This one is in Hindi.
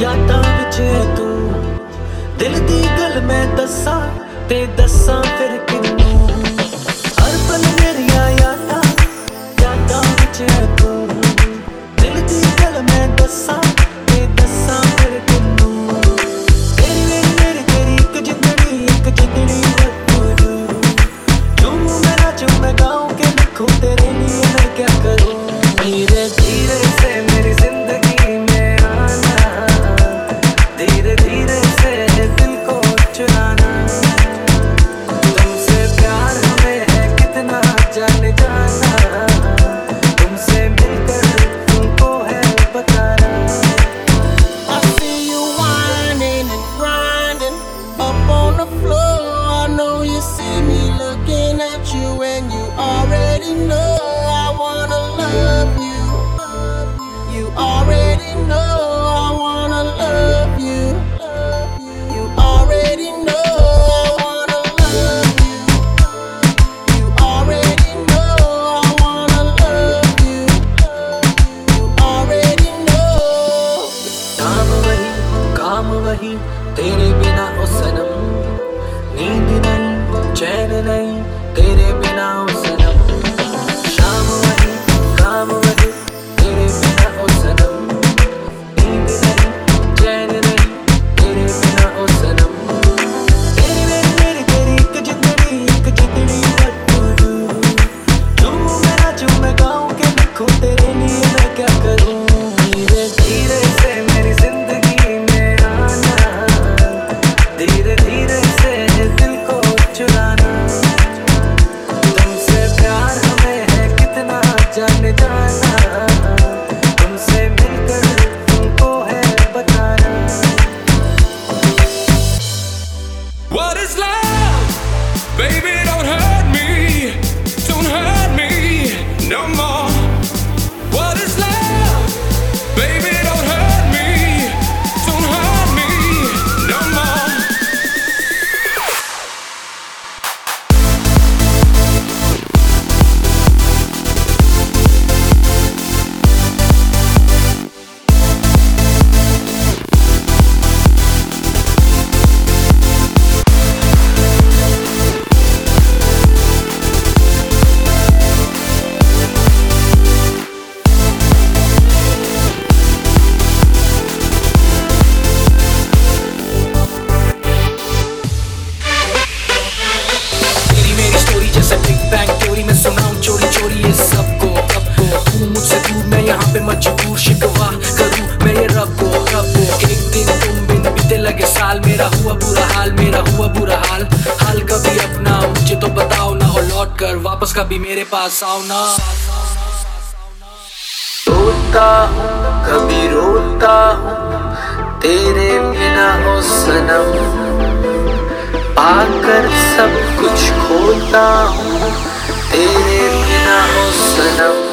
ਯਾਦਾਂ ਵਿੱਚ ਤੂੰ ਦਿਲ ਦੀ ਗੱਲ ਮੈਂ ਦੱਸਾਂ ਤੇ ਦੱਸਾਂ ਫਿਰ ਕਿੰਨੀ वही तेरे बिना ओ सनम। नींद नहीं चैन नहीं तेरे Baby, don't hurt me, don't hurt me. No more. Theory में सुनाऊं चोरी चोरी ये तू मुझसे दूर, मैं यहाँ पे मजबूर, शिकवा मैं ये रब को रब को। एक दिन तुम बिन बीते लगे साल, मेरा हुआ बुरा हाल, मेरा हुआ बुरा हाल। हाल कभी अपना, मुझे तो बताओ ना लौट कर वापस कभी मेरे पास आओ ना। रोता हूँ, कभी रोता हूँ, तेरे बिना हो सनम। आकर सब कुछ खोता हूँ। तेरे बिना हो सनम